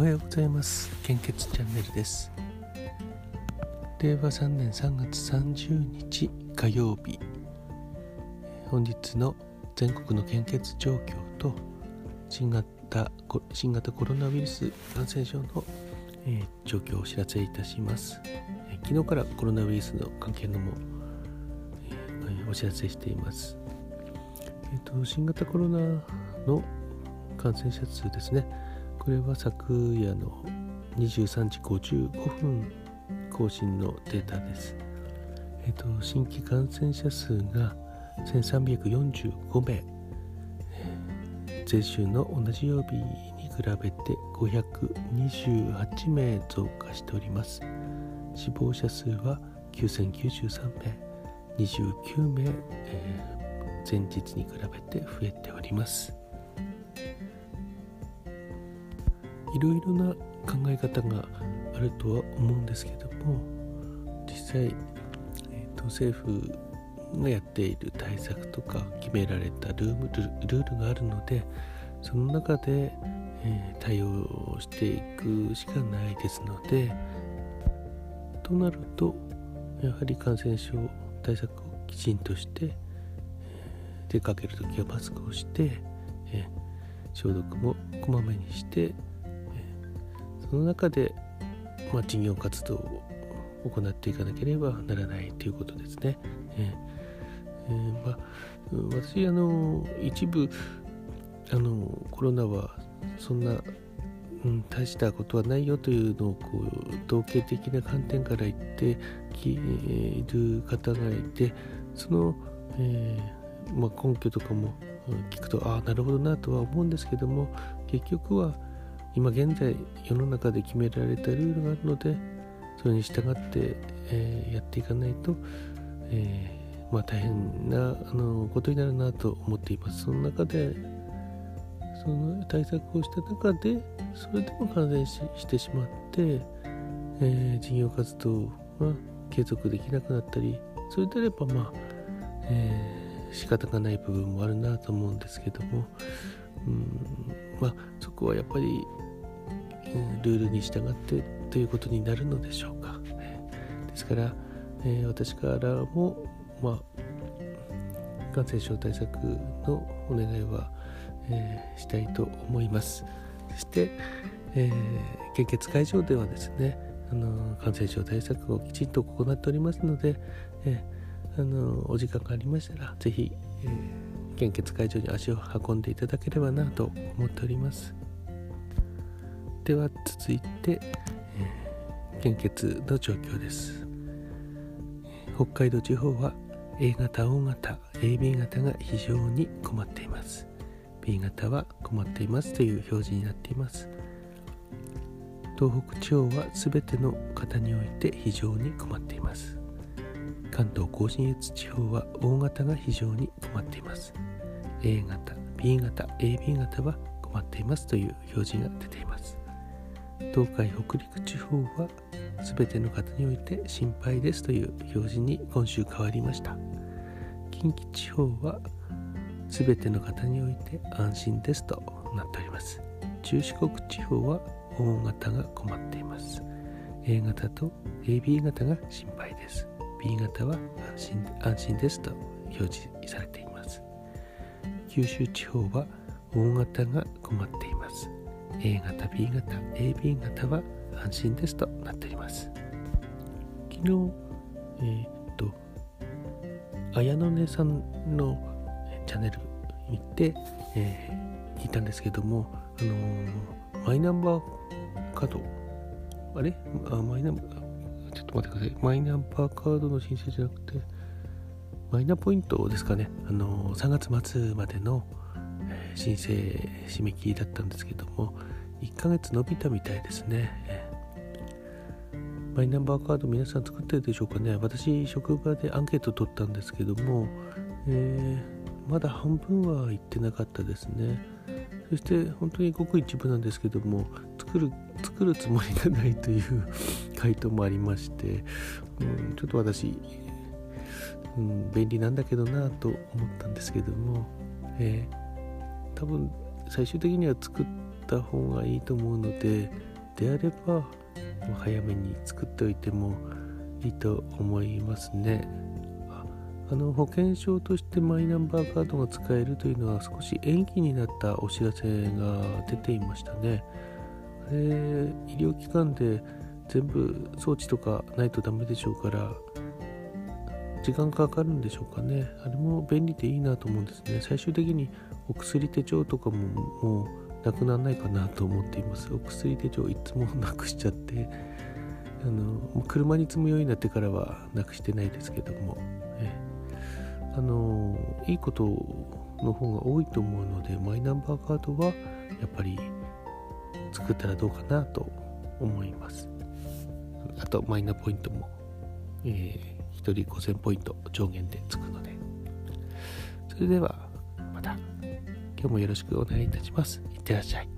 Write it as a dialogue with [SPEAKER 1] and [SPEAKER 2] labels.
[SPEAKER 1] おはようございます。献血チャンネルです。令和3年3月30日火曜日。本日の全国の献血状況と新型新型コロナウイルス感染症の、えー、状況をお知らせいたします、えー、昨日からコロナウイルスの関係のも、えー、お知らせしています。えーと、新型コロナの感染者数ですね。これは昨夜の23時55分更新のデータです。えっ、と、新規感染者数が1345名、前週の同じ曜日に比べて528名増加しております。死亡者数は9093名、29名、えー、前日に比べて増えております。いろいろな考え方があるとは思うんですけども実際、えーと、政府がやっている対策とか決められたルールルールがあるのでその中で、えー、対応していくしかないですのでとなるとやはり感染症対策をきちんとして、出かけるときはマスクをして、えー、消毒もこまめにしてその中で、まあ、事業活動を行っていかなければならないということですね。えーえー、まあ、私あの一部あのコロナはそんな、うん、大したことはないよというのをこう統計的な観点から言ってきいる方がいてその、えー、まあ、根拠とかも聞くとああなるほどなとは思うんですけども結局は今現在世の中で決められたルールがあるのでそれに従って、えー、やっていかないと、えー、まあ、大変なあのことになるなと思っています。その中でその対策をした中でそれでも感染ししてしまって、えー、事業活動が継続できなくなったりそれであればまあ、えー、仕方がない部分もあるなと思うんですけどもうんまあそこはやっぱりルールに従ってということになるのでしょうか。ですから、えー、私からも、まあ、感染症対策のお願いは、えー、したいと思います。そして、えー、献血会場ではですねあの感染症対策をきちんと行っておりますので、えー、あのお時間がありましたら是非、えー、献血会場に足を運んでいただければなと思っております。では続いて、えー、献血の状況です。北海道地方は A 型 O 型 AB 型が非常に困っています。B 型は困っていますという表示になっています。東北地方は全ての方において非常に困っています。関東甲信越地方は O 型が非常に困っています。A 型 B 型 AB 型は困っていますという表示が出ています。東海北陸地方は全ての方において心配ですという表示に今週変わりました。近畿地方は全ての方において安心ですとなっております。中四国地方は O 型が困っています。A 型と AB 型が心配です。B 型は安心安心ですと表示されています。九州地方は O 型が困っています。A 型 B 型 AB 型は安心ですとなっております。昨日えー、っと綾野姉さんのチャンネル見て、えー、聞いたんですけどもあのー、マイナンバーカードあれ？あマイナンバーちょっと待ってください。マイナンバーカードの申請じゃなくてマイナポイントですかね。あの3月末までの申請締め切りだったんですけども1ヶ月伸びたみたいですね。マイナンバーカード皆さん作ってるでしょうかね。私職場でアンケート取ったんですけども、えー、まだ半分は行ってなかったですね。そして本当にごく一部なんですけども作る作るつもりがないという 回答もありまして、うん、ちょっと私、うん、便利なんだけどなと思ったんですけども、えー多分最終的には作った方がいいと思うのでであれば早めに作っておいてもいいと思いますね。あの保険証としてマイナンバーカードが使えるというのは少し延期になったお知らせが出ていましたね。あれ医療機関で全部装置とかないとダメでしょうから時間かかるんでしょうかね。あれも便利でいいなと思うんですね。最終的にお薬手帳とかももうなくならないかなと思っています。お薬手帳いつもなくしちゃってあの車に積むようになってからはなくしてないですけども、え。あのいいことの方が多いと思うのでマイナンバーカードはやっぱり作ったらどうかなと思います。あとマイナポイントも、えー、1人5000ポイント上限でつくので。それではまた。今日もよろしくお願いいたします。いってらっしゃい。